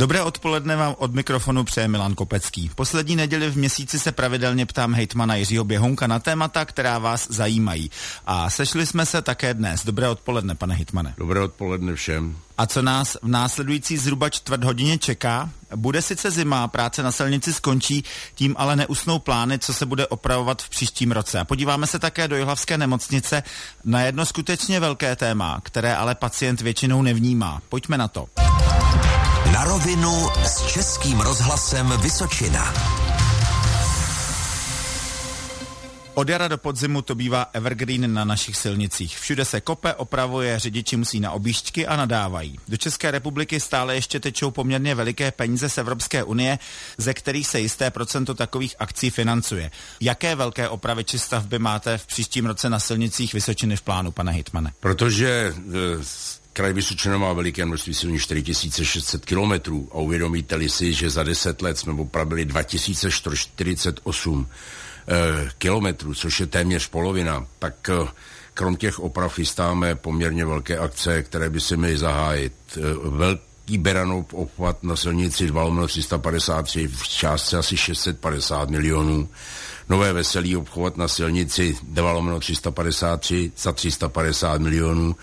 Dobré odpoledne vám od mikrofonu přeje Milan Kopecký. Poslední neděli v měsíci se pravidelně ptám hejtmana Jiřího Běhounka na témata, která vás zajímají. A sešli jsme se také dnes. Dobré odpoledne, pane hejtmane. Dobré odpoledne všem. A co nás v následující zhruba čtvrt hodině čeká? Bude sice zima, práce na silnici skončí, tím ale neusnou plány, co se bude opravovat v příštím roce. A podíváme se také do Jihlavské nemocnice na jedno skutečně velké téma, které ale pacient většinou nevnímá. Pojďme na to. Na rovinu s Českým rozhlasem Vysočina. Od jara do podzimu to bývá evergreen na našich silnicích. Všude se kope, opravuje, řidiči musí na objížďky a nadávají. Do České republiky stále ještě tečou poměrně veliké peníze z Evropské unie, ze kterých se jisté procento takových akcí financuje. Jaké velké opravy či stavby máte v příštím roce na silnicích Vysočiny v plánu, pane Hitmane? Protože e, Kraj Vysočina má veliké množství silnic 4600 kilometrů a uvědomíte-li si, že za 10 let jsme opravili 2148 eh, kilometrů, což je téměř polovina, tak eh, krom těch oprav chystáme poměrně velké akce, které by se měly zahájit. Eh, velký Beranov obchvat na silnici 2 353 v částce asi 650 milionů. Nové veselý obchvat na silnici 2 353 za 350 milionů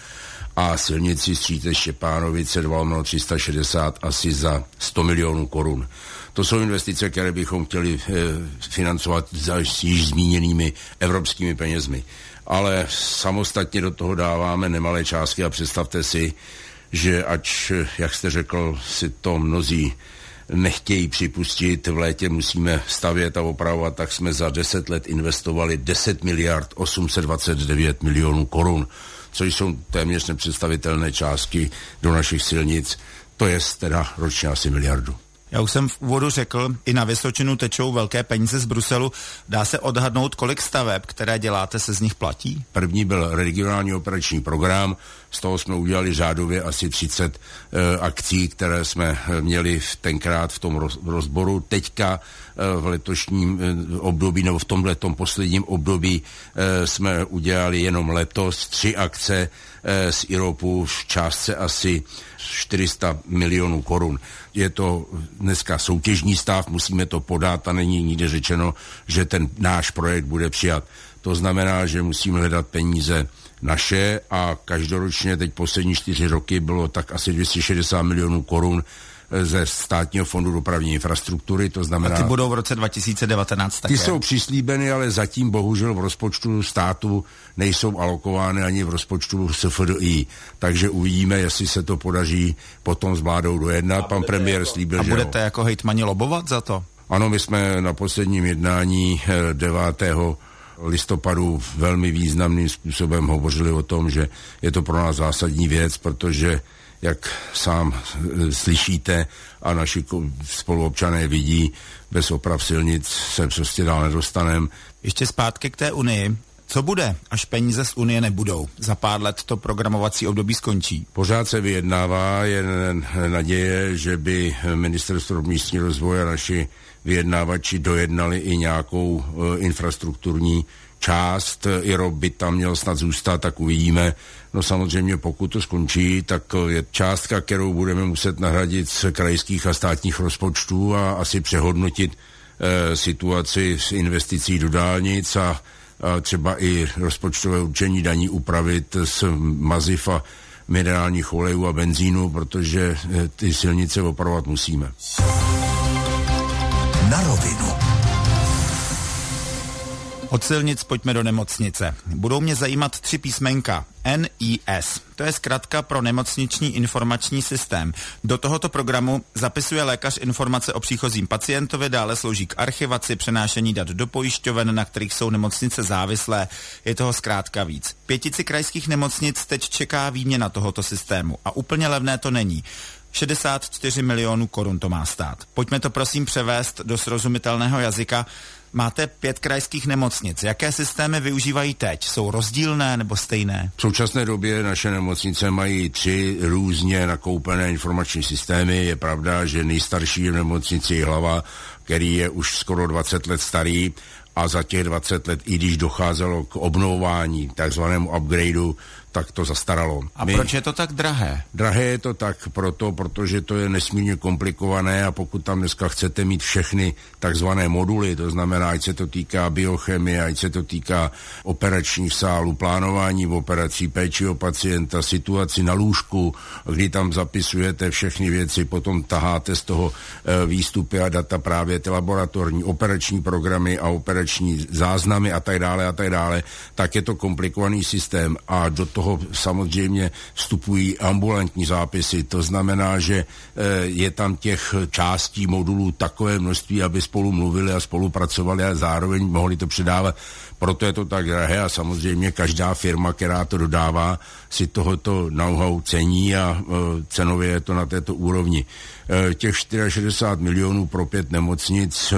a silnici Stříte Štěpánovice 2 360 asi za 100 milionů korun. To jsou investice, které bychom chtěli e, financovat za již zmíněnými evropskými penězmi. Ale samostatně do toho dáváme nemalé částky a představte si, že ač, jak jste řekl, si to mnozí nechtějí připustit, v létě musíme stavět a opravovat, tak jsme za 10 let investovali 10 miliard 829 milionů korun což jsou téměř nepředstavitelné částky do našich silnic, to je teda ročně asi miliardu. Já už jsem v úvodu řekl, i na Vysočinu tečou velké peníze z Bruselu. Dá se odhadnout, kolik staveb, které děláte, se z nich platí? První byl regionální operační program, z toho jsme udělali řádově asi 30 e, akcí, které jsme eh, měli v tenkrát v tom roz, rozboru. Teďka e, v letošním e, období, nebo v tomhle tom posledním období e, jsme udělali jenom letos tři akce e, z IROPu v částce asi 400 milionů korun. Je to dneska soutěžní stav, musíme to podat a není nikde řečeno, že ten náš projekt bude přijat. To znamená, že musíme hledat peníze naše a každoročně teď poslední čtyři roky bylo tak asi 260 milionů korun ze státního fondu dopravní infrastruktury, to znamená... A ty budou v roce 2019 také? Ty jsou přislíbeny, ale zatím bohužel v rozpočtu státu nejsou alokovány ani v rozpočtu SFDI. Takže uvidíme, jestli se to podaří potom s vládou dojednat. Pan premiér jako, slíbil, a že budete jo. jako hejtmani lobovat za to? Ano, my jsme na posledním jednání 9 eh, listopadu velmi významným způsobem hovořili o tom, že je to pro nás zásadní věc, protože jak sám e, slyšíte a naši spoluobčané vidí, bez oprav silnic se prostě dál nedostanem. Ještě zpátky k té Unii. Co bude, až peníze z Unie nebudou? Za pár let to programovací období skončí. Pořád se vyjednává, je naděje, že by ministerstvo místní rozvoje a naši vyjednávači dojednali i nějakou e, infrastrukturní část. IROB by tam měl snad zůstat, tak uvidíme. No samozřejmě pokud to skončí, tak je částka, kterou budeme muset nahradit z krajských a státních rozpočtů a asi přehodnotit e, situaci s investicí do dálnic a, a třeba i rozpočtové určení daní upravit z maziv a minerálních olejů a benzínu, protože ty silnice opravovat musíme. Na rovinu. Od silnic pojďme do nemocnice. Budou mě zajímat tři písmenka. NIS. To je zkratka pro nemocniční informační systém. Do tohoto programu zapisuje lékař informace o příchozím pacientovi, dále slouží k archivaci, přenášení dat do pojišťoven, na kterých jsou nemocnice závislé. Je toho zkrátka víc. Pětici krajských nemocnic teď čeká výměna tohoto systému a úplně levné to není. 64 milionů korun to má stát. Pojďme to prosím převést do srozumitelného jazyka. Máte pět krajských nemocnic. Jaké systémy využívají teď? Jsou rozdílné nebo stejné? V současné době naše nemocnice mají tři různě nakoupené informační systémy. Je pravda, že nejstarší v nemocnici hlava, který je už skoro 20 let starý a za těch 20 let, i když docházelo k obnovování, takzvanému upgradeu, tak to zastaralo. A My, proč je to tak drahé? Drahé je to tak proto, protože to je nesmírně komplikované a pokud tam dneska chcete mít všechny takzvané moduly, to znamená, ať se to týká biochemie, ať se to týká operačních sálů, plánování v operací, péči o pacienta, situaci na lůžku, kdy tam zapisujete všechny věci, potom taháte z toho e, výstupy a data právě ty laboratorní operační programy a operační záznamy a tak dále a tak dále, tak je to komplikovaný systém a do toho samozřejmě vstupují ambulantní zápisy. To znamená, že eh, je tam těch částí modulů takové množství, aby spolu mluvili a spolupracovali a zároveň mohli to předávat. Proto je to tak drahé a samozřejmě každá firma, která to dodává, si tohoto know-how cení a e, cenově je to na této úrovni. E, těch 64 milionů pro pět nemocnic e,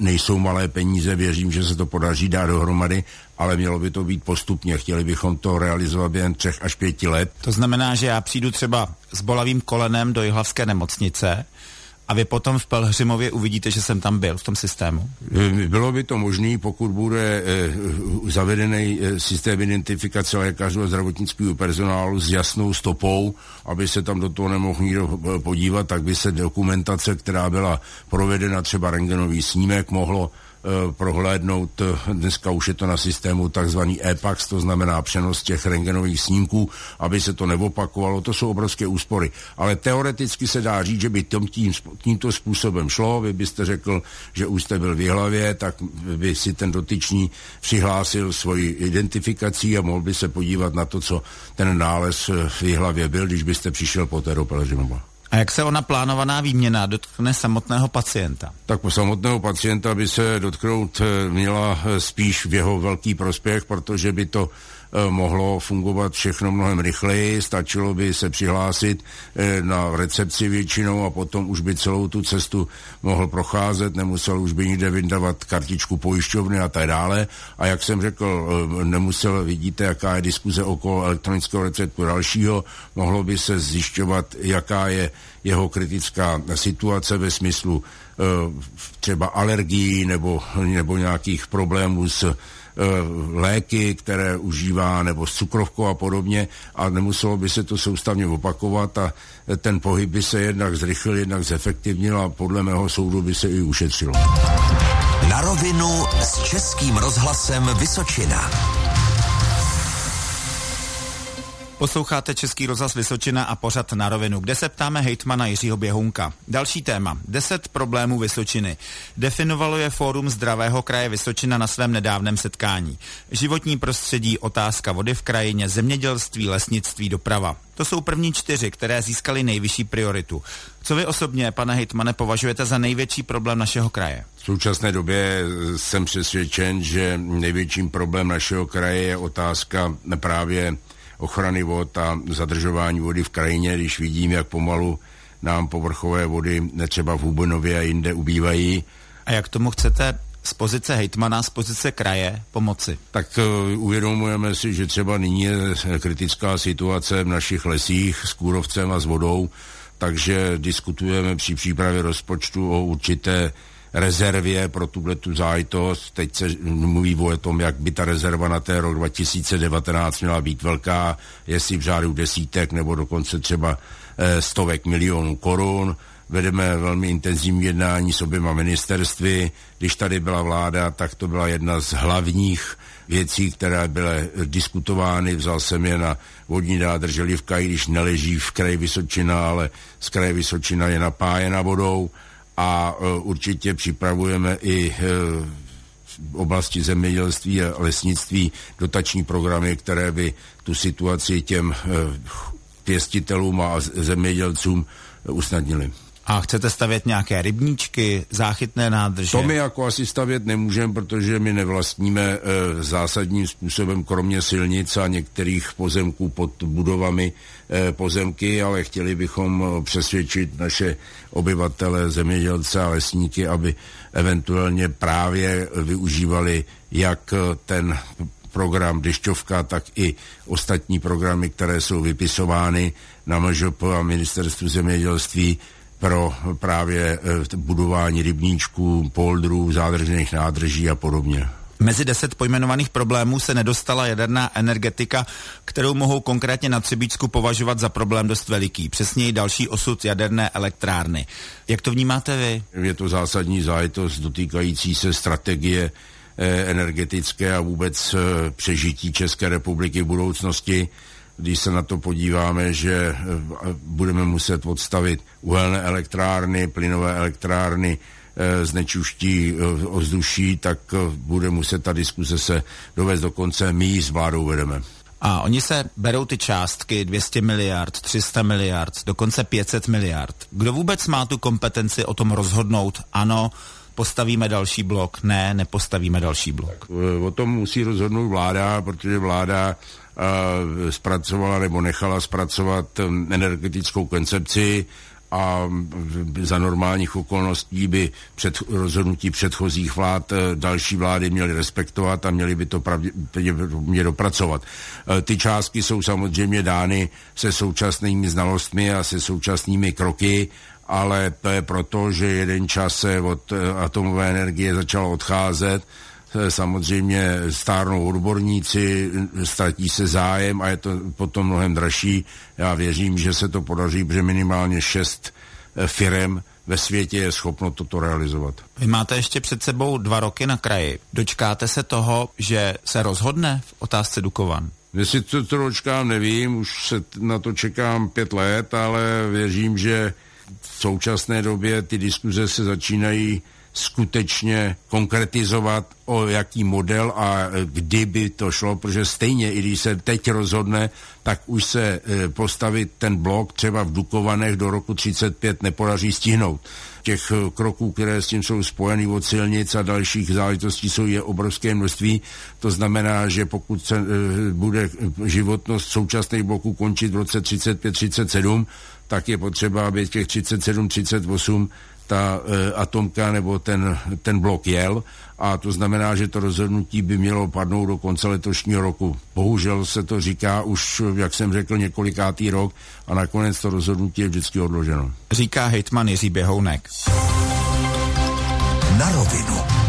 nejsou malé peníze, věřím, že se to podaří dát dohromady, ale mělo by to být postupně. Chtěli bychom to realizovat během třech až pěti let. To znamená, že já přijdu třeba s bolavým kolenem do Jihlavské nemocnice, a vy potom v Pelhřimově uvidíte, že jsem tam byl v tom systému? Eh, bylo by to možné, pokud bude e, zavedený e, systém identifikace lékařů a zdravotnického personálu s jasnou stopou, aby se tam do toho nemohl nikdo podívat, tak by se dokumentace, která byla provedena, třeba rengenový snímek, mohlo Eh, prohlédnout, eh, dneska už je to na systému takzvaný EPAX, to znamená přenos těch rengenových snímků, aby se to neopakovalo, to jsou obrovské úspory. Ale teoreticky se dá říct, že by tím, tím, tímto způsobem šlo, vy byste řekl, že už jste byl v hlavě, tak by si ten dotyčný přihlásil svoji identifikací a mohl by se podívat na to, co ten nález v hlavě byl, když byste přišel po té do. A jak se ona plánovaná výměna dotkne samotného pacienta? Tak po samotného pacienta by se dotknout eh, měla eh, spíš v jeho velký prospěch, protože by to mohlo fungovat všechno mnohem rychleji, stačilo by se přihlásit eh, na recepci většinou a potom už by celou tu cestu mohl procházet, nemusel už by nikde vydávat kartičku pojišťovny a tak dále. A jak jsem řekl, eh, nemusel, vidíte, jaká je diskuze okolo elektronického receptu dalšího, mohlo by se zjišťovat, jaká je jeho kritická situace ve smyslu třeba alergií nebo, nebo nějakých problémů s Eh, léky, které užívá, nebo s cukrovkou a podobně a nemuselo by se to soustavně opakovat a ten pohyb by se jednak zrychlil, jednak zefektivnil a podle mého soudu by se i ušetřilo. Na rovinu s Českým rozhlasem Vysočina. Posloucháte Český rozhlas Vysočina a pořad na rovinu, kde se ptáme hejtmana Jiřího Běhounka. Další téma. Deset problémů Vysočiny. Definovalo je Fórum zdravého kraje Vysočina na svém nedávném setkání. Životní prostředí, otázka vody v krajině, zemědělství, lesnictví, doprava. To jsou první čtyři, které získaly nejvyšší prioritu. Co vy osobně, pane hejtmane, považujete za největší problém našeho kraje? V současné době jsem přesvědčen, že největším problém našeho kraje je otázka právě ochrany vod a zadržování vody v krajině, když vidím, jak pomalu nám povrchové vody netřeba v Hubenově a jinde ubývají. A jak tomu chcete z pozice hejtmana, z pozice kraje pomoci? Tak uh, uvědomujeme si, že třeba nyní je kritická situace v našich lesích s kůrovcem a s vodou, takže diskutujeme při přípravě rozpočtu o určité rezervě pro tuhle tu zájitost. Teď se mluví o tom, jak by ta rezerva na ten rok 2019 měla být velká, jestli v řádu desítek nebo dokonce třeba eh, stovek milionů korun. Vedeme velmi intenzivní jednání s oběma ministerstvy. Když tady byla vláda, tak to byla jedna z hlavních věcí, které byly diskutovány. Vzal jsem je na vodní nádrž Livka, i když neleží v kraji Vysočina, ale z kraje Vysočina je napájena vodou a e, určitě připravujeme i e, v oblasti zemědělství a lesnictví dotační programy, které by tu situaci těm e, pěstitelům a zemědělcům usnadnili. A chcete stavět nějaké rybníčky, záchytné nádrže? To my jako asi stavět nemůžeme, protože my nevlastníme e, zásadním způsobem, kromě silnic a některých pozemků pod budovami e, pozemky, ale chtěli bychom přesvědčit naše obyvatele, zemědělce a lesníky, aby eventuálně právě využívali jak ten program Dešťovka, tak i ostatní programy, které jsou vypisovány na MŽP a ministerstvu zemědělství pro právě eh, budování rybníčků, poldrů, zádržných nádrží a podobně. Mezi deset pojmenovaných problémů se nedostala jaderná energetika, kterou mohou konkrétně na Třebíčsku považovat za problém dost veliký. Přesněji další osud jaderné elektrárny. Jak to vnímáte vy? Je to zásadní zájitost dotýkající se strategie eh, energetické a vůbec eh, přežití České republiky v budoucnosti když se na to podíváme, že eh, budeme muset odstavit uhelné elektrárny, plynové elektrárny, eh, znečiští eh, ovzduší, tak bude muset ta diskuse se dovést do konce. My ji s vládou vedeme. A oni se berou ty částky 200 miliard, 300 miliard, dokonce 500 miliard. Kdo vůbec má tu kompetenci o tom rozhodnout? Ano, postavíme další blok, ne, nepostavíme další blok. O tom musí rozhodnout vláda, protože vláda zpracovala nebo nechala zpracovat um, energetickou koncepci a za normálních okolností by před rozhodnutí předchozích vlád eh, další vlády měly respektovat a měly by to pravděpodobně dopracovat. Eh, ty částky jsou samozřejmě dány se současnými znalostmi a se současnými kroky, ale to je proto, že jeden čas se od eh, atomové energie začal odcházet samozřejmě stárnou odborníci, ztratí se zájem a je to potom mnohem dražší. Já věřím, že se to podaří, protože minimálně šest eh, firem ve světě je schopno toto realizovat. Vy máte ještě před sebou dva roky na kraji. Dočkáte se toho, že se rozhodne v otázce Dukovan? Jestli to, to dočkám, nevím, už se na to čekám pět let, ale věřím, že v současné době ty diskuze se začínají skutečně konkretizovat, o jaký model a kdy by to šlo, protože stejně, i když se teď rozhodne, tak už se e, postavit ten blok třeba v Dukovanech do roku 35 nepodaří stihnout. Těch e, kroků, které s tím jsou spojeny od silnic a dalších záležitostí, jsou je obrovské množství. To znamená, že pokud se bude životnost současných bloků končit v roce 35-37, tak je potřeba, aby těch 37-38 ta e, atomka nebo ten, ten blok jel a to znamená, že to rozhodnutí by mělo padnout do konce letošního roku. Bohužel se to říká už, jak jsem řekl, několikátý rok a nakonec to rozhodnutí je vždycky odloženo. Říká hejtman Jiří Běhounek. Na rovinu.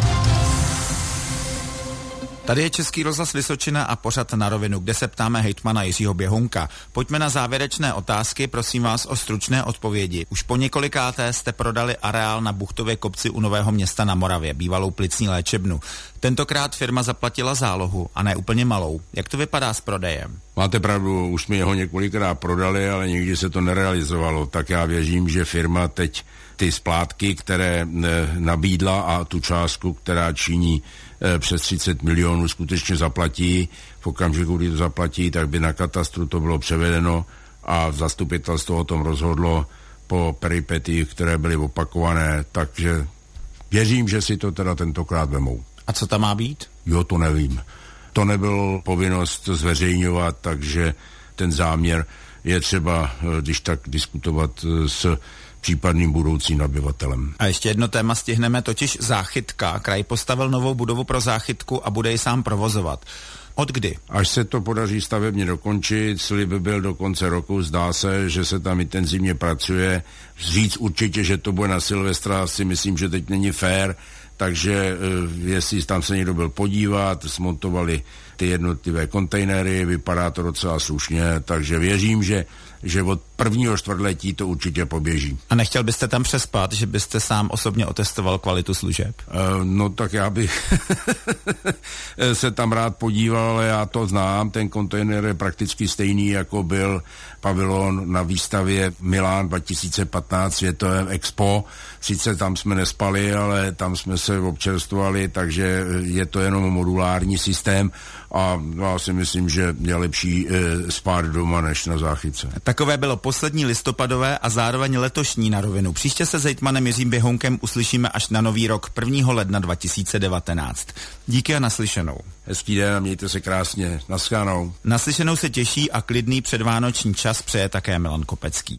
Tady je Český rozhlas Vysočina a pořad na rovinu, kde se ptáme hejtmana Jiřího Běhunka. Pojďme na závěrečné otázky, prosím vás o stručné odpovědi. Už po několikáté jste prodali areál na Buchtově kopci u Nového města na Moravě, bývalou plicní léčebnu. Tentokrát firma zaplatila zálohu a ne úplně malou. Jak to vypadá s prodejem? Máte pravdu, už jsme jeho několikrát prodali, ale nikdy se to nerealizovalo. Tak já věřím, že firma teď ty splátky, které eh, nabídla a tu částku, která činí přes 30 milionů skutečně zaplatí. V okamžiku, kdy to zaplatí, tak by na katastru to bylo převedeno a zastupitelstvo o tom rozhodlo po peripetích, které byly opakované, takže věřím, že si to teda tentokrát vemou. A co tam má být? Jo, to nevím. To nebyl povinnost zveřejňovat, takže ten záměr je třeba, eh, když tak diskutovat eh, s případným budoucím nabyvatelem. A ještě jedno téma stihneme, totiž záchytka. Kraj postavil novou budovu pro záchytku a bude ji sám provozovat. Od kdy? Až se to podaří stavebně dokončit, slib byl do konce roku, zdá se, že se tam intenzivně pracuje. Říct určitě, že to bude na Silvestra, si myslím, že teď není fér, takže eh, jestli tam se někdo byl podívat, smontovali ty jednotlivé kontejnery, vypadá to docela slušně, takže věřím, že že od prvního čtvrtletí to určitě poběží. A nechtěl byste tam přespat, že byste sám osobně otestoval kvalitu služeb? Uh, no tak já bych se tam rád podíval, ale já to znám, ten kontejner je prakticky stejný, jako byl pavilon na výstavě Milán 2015 Světovém Expo. Sice tam jsme nespali, ale tam jsme se občerstvovali, takže je to jenom modulární systém a já si myslím, že je lepší e, spát doma než na záchyce. Takové bylo poslední listopadové a zároveň letošní na rovinu. Příště se s Jejtmanem Jiřím Běhounkem uslyšíme až na nový rok 1. ledna 2019. Díky a naslyšenou. Hezký den a mějte se krásně. Naschánou. Naslyšenou se těší a klidný předvánoční čas přeje také Milan Kopecký.